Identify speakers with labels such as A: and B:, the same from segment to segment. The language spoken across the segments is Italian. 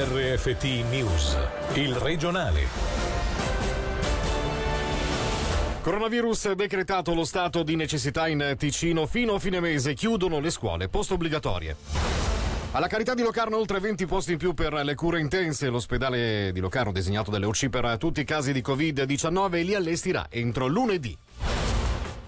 A: RFT News, il regionale.
B: Coronavirus decretato lo stato di necessità in Ticino fino a fine mese, chiudono le scuole post obbligatorie. Alla carità di Locarno oltre 20 posti in più per le cure intense. L'ospedale di Locarno designato dalle UCI per tutti i casi di Covid-19 li allestirà entro lunedì.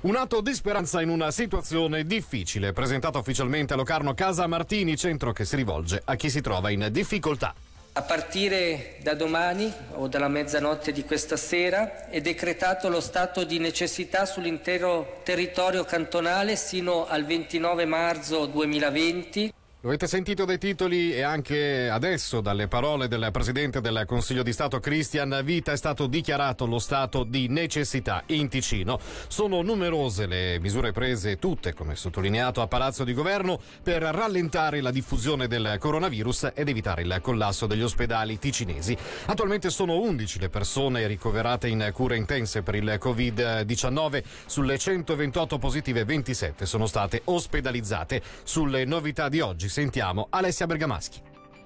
B: Un atto di speranza in una situazione difficile, presentato ufficialmente a Locarno Casa Martini, centro che si rivolge a chi si trova in difficoltà.
C: A partire da domani o dalla mezzanotte di questa sera è decretato lo stato di necessità sull'intero territorio cantonale sino al 29 marzo 2020
B: lo avete sentito dai titoli e anche adesso dalle parole del Presidente del Consiglio di Stato Cristian Vita è stato dichiarato lo stato di necessità in Ticino. Sono numerose le misure prese, tutte come sottolineato a Palazzo di Governo, per rallentare la diffusione del coronavirus ed evitare il collasso degli ospedali ticinesi. Attualmente sono 11 le persone ricoverate in cure intense per il Covid-19. Sulle 128 positive 27 sono state ospedalizzate. Sulle novità di oggi sentiamo Alessia Bergamaschi.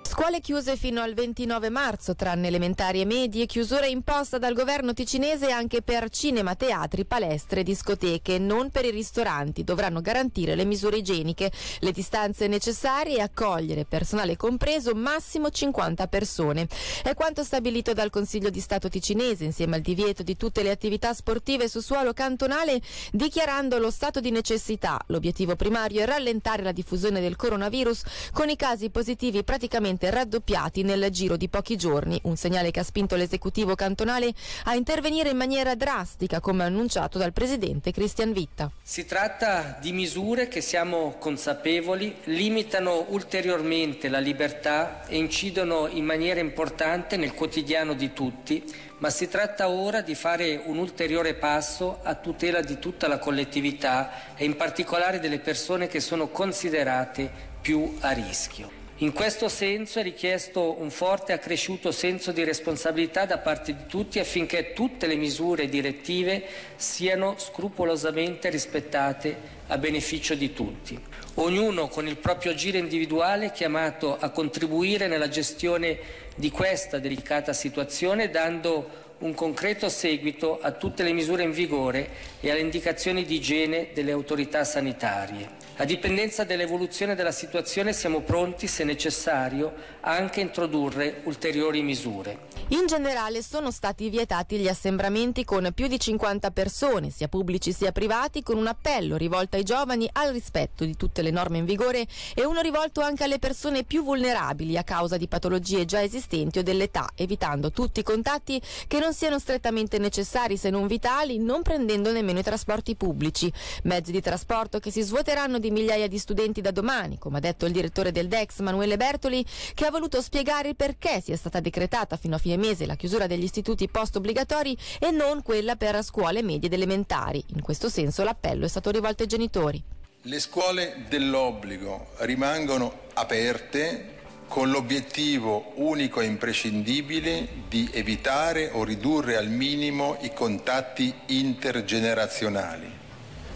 D: Scuole chiuse fino al 29 marzo, tranne elementari e medie, chiusura imposta dal governo ticinese anche per cinema, teatri, palestre, discoteche, non per i ristoranti. Dovranno garantire le misure igieniche, le distanze necessarie e accogliere, personale compreso, massimo 50 persone. È quanto stabilito dal Consiglio di Stato ticinese, insieme al divieto di tutte le attività sportive su suolo cantonale, dichiarando lo stato di necessità. L'obiettivo primario è rallentare la diffusione del coronavirus con i casi positivi praticamente praticamente raddoppiati nel giro di pochi giorni, un segnale che ha spinto l'esecutivo cantonale a intervenire in maniera drastica, come annunciato dal presidente Cristian Vitta.
C: Si tratta di misure che siamo consapevoli limitano ulteriormente la libertà e incidono in maniera importante nel quotidiano di tutti, ma si tratta ora di fare un ulteriore passo a tutela di tutta la collettività e in particolare delle persone che sono considerate più a rischio. In questo senso è richiesto un forte e accresciuto senso di responsabilità da parte di tutti affinché tutte le misure direttive siano scrupolosamente rispettate a beneficio di tutti. Ognuno con il proprio agire individuale è chiamato a contribuire nella gestione di questa delicata situazione dando un concreto seguito a tutte le misure in vigore e alle indicazioni di igiene delle autorità sanitarie. A dipendenza dell'evoluzione della situazione siamo pronti, se necessario, anche a introdurre ulteriori misure.
D: In generale sono stati vietati gli assembramenti con più di 50 persone, sia pubblici sia privati, con un appello rivolto ai giovani al rispetto di tutte le norme in vigore e uno rivolto anche alle persone più vulnerabili a causa di patologie già esistenti o dell'età, evitando tutti i contatti che non siano strettamente necessari se non vitali, non prendendo nemmeno i trasporti pubblici. Mezzi di trasporto che si svuoteranno di migliaia di studenti da domani, come ha detto il direttore del DEX Manuele Bertoli, che ha voluto spiegare il perché sia stata decretata fino a fine mese la chiusura degli istituti post obbligatori e non quella per scuole medie ed elementari. In questo senso l'appello è stato rivolto ai genitori.
E: Le scuole dell'obbligo rimangono aperte con l'obiettivo unico e imprescindibile di evitare o ridurre al minimo i contatti intergenerazionali,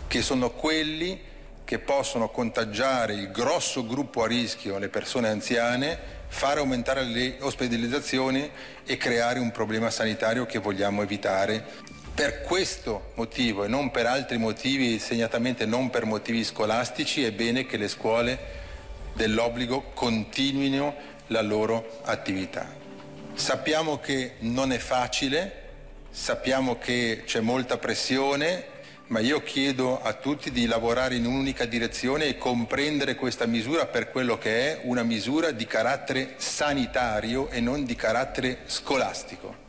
E: che sono quelli che possono contagiare il grosso gruppo a rischio, le persone anziane, fare aumentare le ospedalizzazioni e creare un problema sanitario che vogliamo evitare. Per questo motivo e non per altri motivi, segnatamente non per motivi scolastici, è bene che le scuole dell'obbligo continuino la loro attività. Sappiamo che non è facile, sappiamo che c'è molta pressione, ma io chiedo a tutti di lavorare in un'unica direzione e comprendere questa misura per quello che è una misura di carattere sanitario e non di carattere scolastico.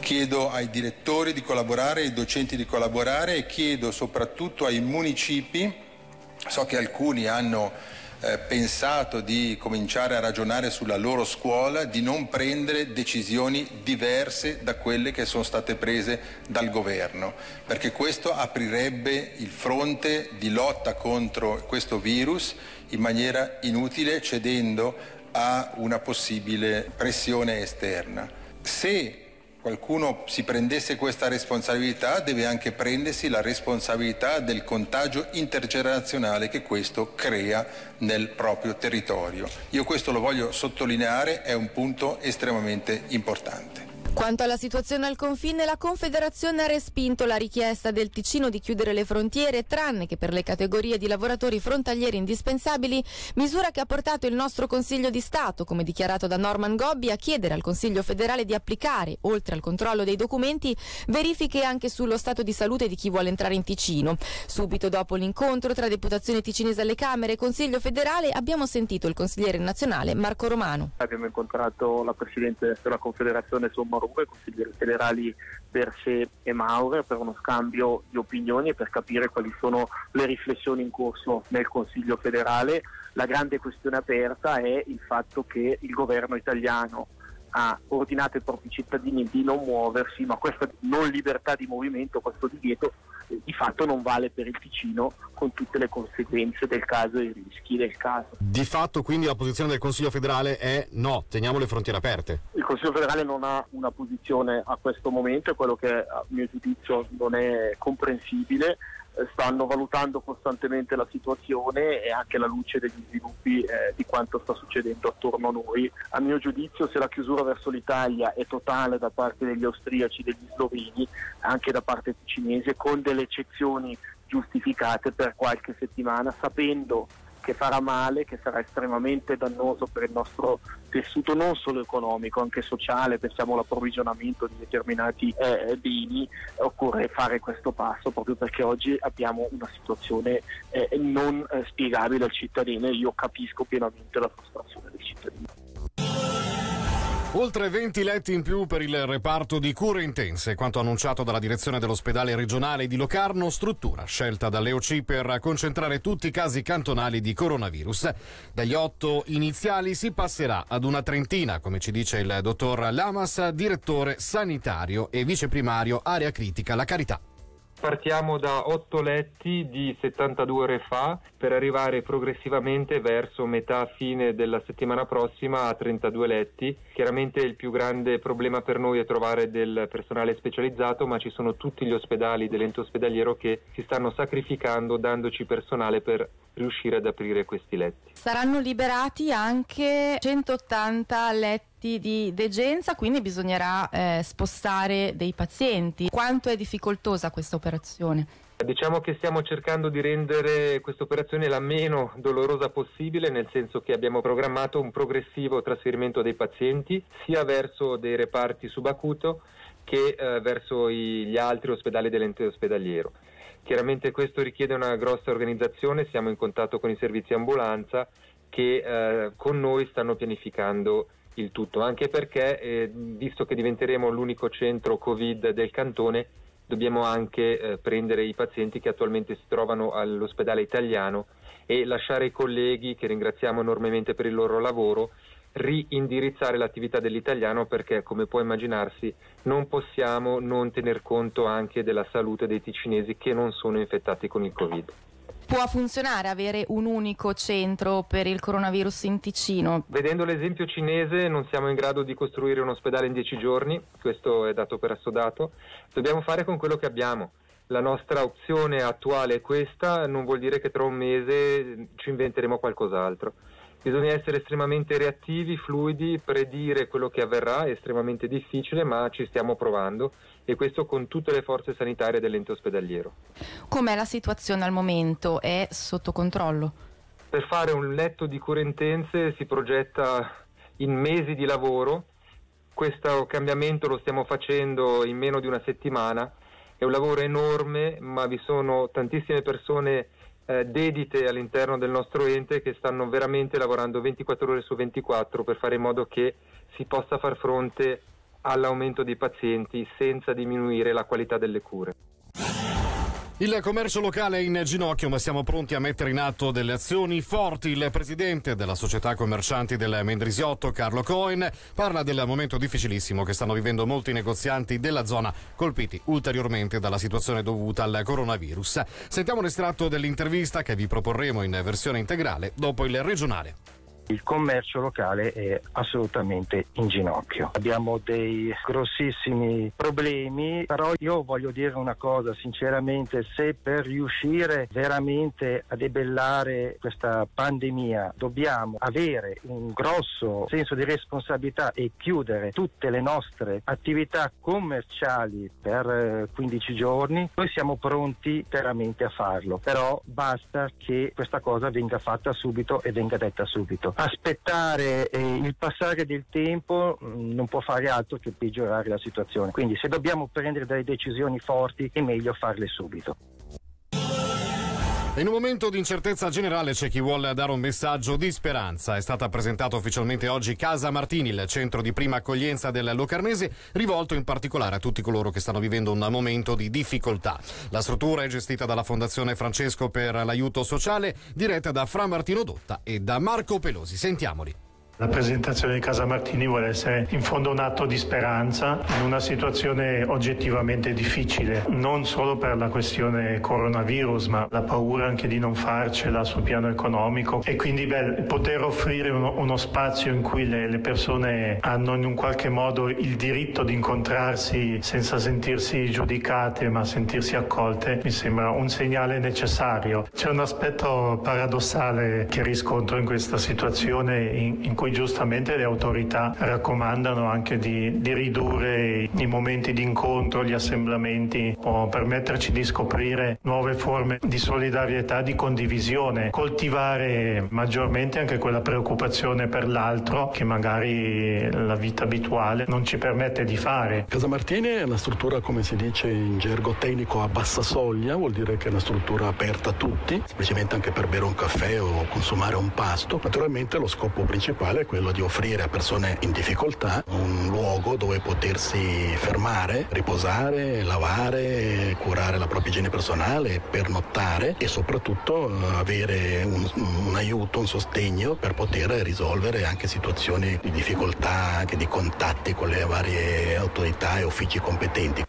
E: Chiedo ai direttori di collaborare, ai docenti di collaborare e chiedo soprattutto ai municipi, so che alcuni hanno eh, pensato di cominciare a ragionare sulla loro scuola, di non prendere decisioni diverse da quelle che sono state prese dal governo, perché questo aprirebbe il fronte di lotta contro questo virus in maniera inutile, cedendo a una possibile pressione esterna. Se qualcuno si prendesse questa responsabilità deve anche prendersi la responsabilità del contagio intergenerazionale che questo crea nel proprio territorio. Io questo lo voglio sottolineare, è un punto estremamente importante.
D: Quanto alla situazione al confine, la Confederazione ha respinto la richiesta del Ticino di chiudere le frontiere, tranne che per le categorie di lavoratori frontalieri indispensabili, misura che ha portato il nostro Consiglio di Stato, come dichiarato da Norman Gobbi, a chiedere al Consiglio federale di applicare, oltre al controllo dei documenti, verifiche anche sullo stato di salute di chi vuole entrare in Ticino. Subito dopo l'incontro tra deputazione ticinese alle Camere e Consiglio federale abbiamo sentito il consigliere nazionale Marco Romano.
F: Abbiamo incontrato la Presidente della Confederazione I consiglieri federali Berse e Maurer per uno scambio di opinioni e per capire quali sono le riflessioni in corso nel Consiglio federale. La grande questione aperta è il fatto che il governo italiano ha ordinato ai propri cittadini di non muoversi, ma questa non libertà di movimento, questo divieto di fatto non vale per il Ticino con tutte le conseguenze del caso e i rischi del caso.
B: Di fatto quindi la posizione del Consiglio federale è no, teniamo le frontiere aperte.
F: Il Consiglio federale non ha una posizione a questo momento, è quello che a mio giudizio non è comprensibile stanno valutando costantemente la situazione e anche alla luce degli sviluppi eh, di quanto sta succedendo attorno a noi. A mio giudizio se la chiusura verso l'Italia è totale da parte degli austriaci, degli sloveni, anche da parte cinese, con delle eccezioni giustificate per qualche settimana, sapendo che farà male, che sarà estremamente dannoso per il nostro tessuto non solo economico, anche sociale, pensiamo all'approvvigionamento di determinati eh, beni, occorre fare questo passo proprio perché oggi abbiamo una situazione eh, non eh, spiegabile al cittadino e io capisco pienamente la frustrazione del cittadino.
B: Oltre 20 letti in più per il reparto di cure intense, quanto annunciato dalla direzione dell'ospedale regionale di Locarno, struttura scelta dall'EOC per concentrare tutti i casi cantonali di coronavirus. Dagli otto iniziali si passerà ad una trentina, come ci dice il dottor Lamas, direttore sanitario e viceprimario area critica La Carità.
G: Partiamo da 8 letti di 72 ore fa per arrivare progressivamente verso metà fine della settimana prossima a 32 letti. Chiaramente il più grande problema per noi è trovare del personale specializzato, ma ci sono tutti gli ospedali dell'ente ospedaliero che si stanno sacrificando dandoci personale per riuscire ad aprire questi letti.
D: Saranno liberati anche 180 letti di degenza, quindi bisognerà eh, spostare dei pazienti. Quanto è difficoltosa questa operazione?
G: Diciamo che stiamo cercando di rendere questa operazione la meno dolorosa possibile, nel senso che abbiamo programmato un progressivo trasferimento dei pazienti sia verso dei reparti subacuto che eh, verso i, gli altri ospedali dell'ente ospedaliero. Chiaramente questo richiede una grossa organizzazione, siamo in contatto con i servizi ambulanza che eh, con noi stanno pianificando il tutto, anche perché eh, visto che diventeremo l'unico centro Covid del cantone, dobbiamo anche eh, prendere i pazienti che attualmente si trovano all'ospedale italiano e lasciare i colleghi, che ringraziamo enormemente per il loro lavoro, riindirizzare l'attività dell'italiano perché, come può immaginarsi, non possiamo non tener conto anche della salute dei ticinesi che non sono infettati con il Covid.
D: Può funzionare avere un unico centro per il coronavirus in Ticino?
G: Vedendo l'esempio cinese non siamo in grado di costruire un ospedale in dieci giorni, questo è dato per assodato, dobbiamo fare con quello che abbiamo. La nostra opzione attuale è questa, non vuol dire che tra un mese ci inventeremo qualcos'altro. Bisogna essere estremamente reattivi, fluidi, predire quello che avverrà è estremamente difficile, ma ci stiamo provando e questo con tutte le forze sanitarie dell'ente ospedaliero.
D: Com'è la situazione al momento? È sotto controllo?
G: Per fare un letto di cure intense si progetta in mesi di lavoro. Questo cambiamento lo stiamo facendo in meno di una settimana. È un lavoro enorme, ma vi sono tantissime persone eh, dedite all'interno del nostro ente che stanno veramente lavorando 24 ore su 24 per fare in modo che si possa far fronte all'aumento dei pazienti senza diminuire la qualità delle cure.
B: Il commercio locale è in ginocchio, ma siamo pronti a mettere in atto delle azioni forti. Il presidente della società commercianti del Mendrisiotto, Carlo Cohen, parla del momento difficilissimo che stanno vivendo molti negozianti della zona, colpiti ulteriormente dalla situazione dovuta al coronavirus. Sentiamo un estratto dell'intervista che vi proporremo in versione integrale dopo il regionale.
H: Il commercio locale è assolutamente in ginocchio. Abbiamo dei grossissimi problemi, però io voglio dire una cosa sinceramente, se per riuscire veramente a debellare questa pandemia dobbiamo avere un grosso senso di responsabilità e chiudere tutte le nostre attività commerciali per 15 eh, giorni, noi siamo pronti veramente a farlo, però basta che questa cosa venga fatta subito e venga detta subito. Aspettare eh, il passare del tempo mh, mm, non può fare altro che peggiorare la situazione, quindi se dobbiamo prendere delle decisioni forti è meglio farle subito.
B: In un momento di incertezza generale c'è chi vuole dare un messaggio di speranza. È stata presentata ufficialmente oggi Casa Martini, il centro di prima accoglienza del Locarnese, rivolto in particolare a tutti coloro che stanno vivendo un momento di difficoltà. La struttura è gestita dalla Fondazione Francesco per l'aiuto sociale, diretta da Fra Martino Dotta e da Marco Pelosi. Sentiamoli.
I: La presentazione di Casa Martini vuole essere in fondo un atto di speranza in una situazione oggettivamente difficile, non solo per la questione coronavirus, ma la paura anche di non farcela sul piano economico e quindi beh, poter offrire uno, uno, spazio in cui le, le, persone hanno in un qualche modo il diritto di incontrarsi senza sentirsi giudicate ma sentirsi accolte mi sembra un segnale necessario. C'è un aspetto paradossale che riscontro in questa situazione in, in cui cui giustamente le autorità raccomandano anche di, di ridurre i momenti di incontro, gli assemblamenti, o permetterci di scoprire nuove forme di solidarietà, di condivisione, coltivare maggiormente anche quella preoccupazione per l'altro che magari la vita abituale non ci permette di fare.
J: Casa Martini è una struttura, come si dice in gergo tecnico, a bassa soglia, vuol dire che è una struttura aperta a tutti, semplicemente anche per bere un caffè o consumare un pasto. Naturalmente lo scopo principale è quello di offrire a persone in difficoltà un luogo dove potersi fermare, riposare, lavare, curare la propria igiene personale, pernottare e soprattutto eh, avere un, un aiuto, un sostegno per poter risolvere anche situazioni di difficoltà, anche di contatti con le varie autorità e uffici competenti.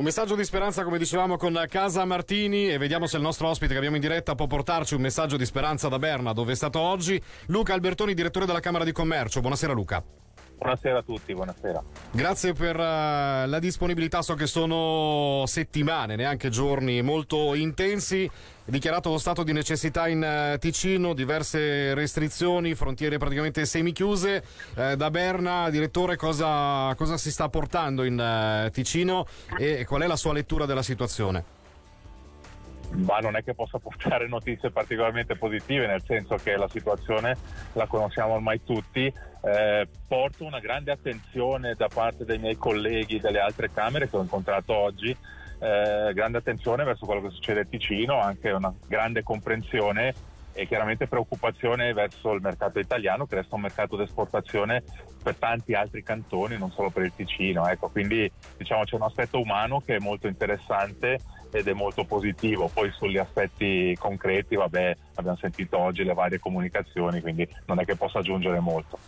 B: Un messaggio di speranza, come dicevamo, con Casa Martini e vediamo se il nostro ospite che abbiamo in diretta può portarci un messaggio di speranza da Berna, dove è stato oggi. Luca Albertoni, direttore della Camera di Commercio. Buonasera Luca.
K: Buonasera a tutti, buonasera.
B: Grazie per uh, la disponibilità, so che sono settimane, neanche giorni molto intensi. Dichiarato lo stato di necessità in uh, Ticino, diverse restrizioni, frontiere praticamente semichiuse. Uh, da Berna, direttore, cosa, cosa, si sta portando in Ticino e qual è la sua lettura della situazione?
K: Ma non è che possa portare notizie particolarmente positive, nel senso che la situazione la conosciamo ormai tutti. Eh, porto una grande attenzione da parte dei miei colleghi delle altre Camere che ho incontrato oggi, eh, grande attenzione verso quello che succede a Ticino, anche una grande comprensione e chiaramente preoccupazione verso il mercato italiano che resta un mercato d'esportazione per tanti altri cantoni, non solo per il Ticino. Ecco, quindi diciamo c'è un aspetto umano che è molto interessante ed è molto positivo. Poi sugli aspetti concreti, vabbè, abbiamo sentito oggi le varie comunicazioni, quindi non è che possa aggiungere molto.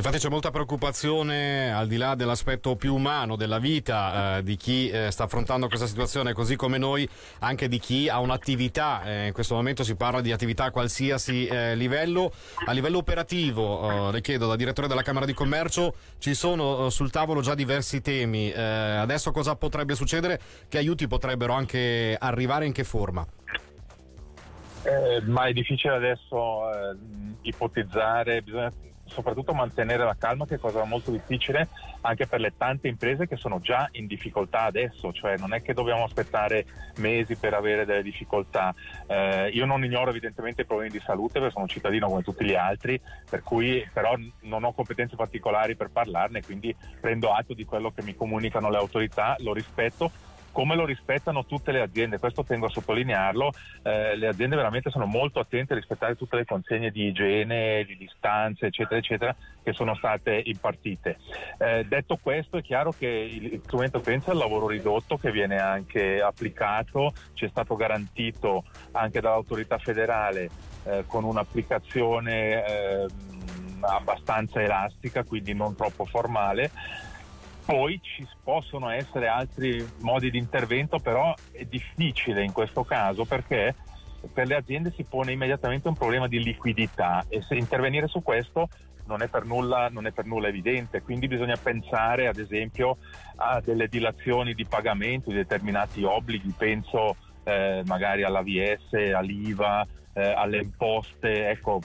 B: Infatti c'è molta preoccupazione al di là dell'aspetto più umano della vita eh, di chi eh, sta affrontando questa situazione, così come noi, anche di chi ha un'attività. Eh, in questo momento si parla di attività a qualsiasi eh, livello. A livello operativo, eh, le chiedo da direttore della Camera di Commercio, ci sono eh, sul tavolo già diversi temi. adesso cosa potrebbe succedere? Che aiuti potrebbero anche arrivare? In che forma?
K: Eh, ma è difficile adesso eh, ipotizzare, bisogna soprattutto mantenere la calma che è cosa molto difficile anche per le tante imprese che sono già in difficoltà adesso, cioè non è che dobbiamo aspettare mesi per avere delle difficoltà. Eh, io non ignoro evidentemente i problemi di salute perché sono un cittadino come tutti gli altri, per cui però non ho competenze particolari per parlarne, quindi prendo atto di quello che mi comunicano le autorità, lo rispetto come lo rispettano tutte le aziende, questo tengo a sottolinearlo, eh, le aziende veramente sono molto attente a rispettare tutte le consegne di igiene, di distanze, eccetera, eccetera, che sono state impartite. Eh, detto questo è chiaro che il strumento pensa al lavoro ridotto che viene anche applicato, ci è stato garantito anche dall'autorità federale eh, con un'applicazione ehm, abbastanza elastica, quindi non troppo formale poi ci possono essere altri modi di intervento, però è difficile in questo caso perché per le aziende si pone immediatamente un problema di liquidità e se intervenire su questo non è per nulla, non è per nulla evidente, quindi bisogna pensare ad esempio a delle dilazioni di pagamento di determinati obblighi, penso eh, magari all'AVS, all'IVA, alle imposte, ecco,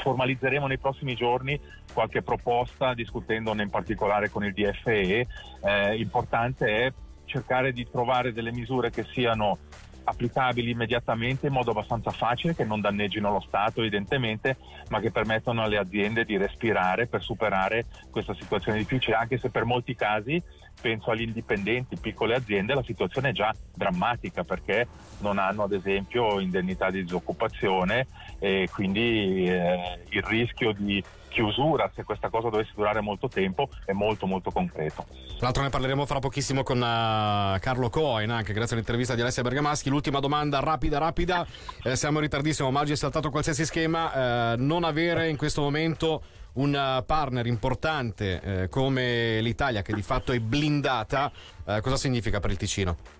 K: formalizzeremo nei prossimi giorni qualche proposta discutendone in particolare con il DFE, eh, importante è cercare di trovare delle misure che siano applicabili immediatamente in modo abbastanza facile, che non danneggino lo Stato evidentemente, ma che permettano alle aziende di respirare per superare questa situazione difficile, anche se per molti casi penso agli indipendenti, piccole aziende, la situazione è già drammatica perché non hanno ad esempio indennità di disoccupazione e quindi eh, il rischio di chiusura, se questa cosa dovesse durare molto tempo, è molto molto concreto.
B: Tra l'altro ne parleremo fra pochissimo con uh, Carlo Cohen, anche grazie all'intervista di Alessia Bergamaschi. L'ultima domanda rapida, rapida, eh, siamo in ritardissimo, ma oggi è saltato qualsiasi schema, eh, non avere in questo momento un eh, partner importante eh, come l'Italia che di fatto è blindata, eh, cosa significa per il Ticino?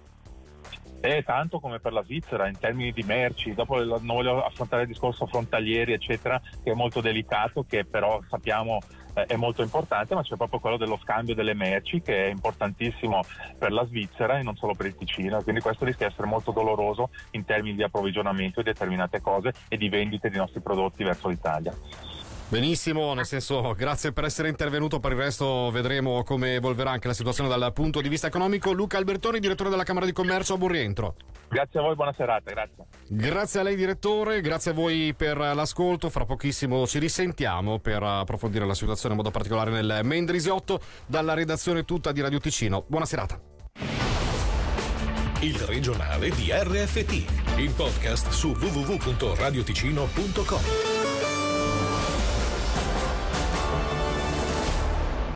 K: è tanto come per la Svizzera in termini di merci, dopo non voglio affrontare il discorso frontalieri eccetera che è molto delicato, che però sappiamo eh, è molto importante, ma c'è proprio quello dello scambio delle merci che è importantissimo per la Svizzera e non solo per il Ticino, quindi questo rischia di essere molto doloroso in termini di approvvigionamento di determinate cose e di vendite dei nostri prodotti verso l'Italia.
B: Benissimo, nel senso grazie per essere intervenuto, per il resto vedremo come evolverà anche la situazione dal punto di vista economico. Luca Albertoni, direttore della Camera di Commercio, a buon rientro.
K: Grazie a voi, buona serata, grazie.
B: Grazie a lei direttore, grazie a voi per l'ascolto, fra pochissimo ci risentiamo per approfondire la situazione in modo particolare nel Mendrisiotto dalla redazione tutta di Radio Ticino. Buona serata.
A: Il regionale di RFT, il podcast su www.radioticino.com.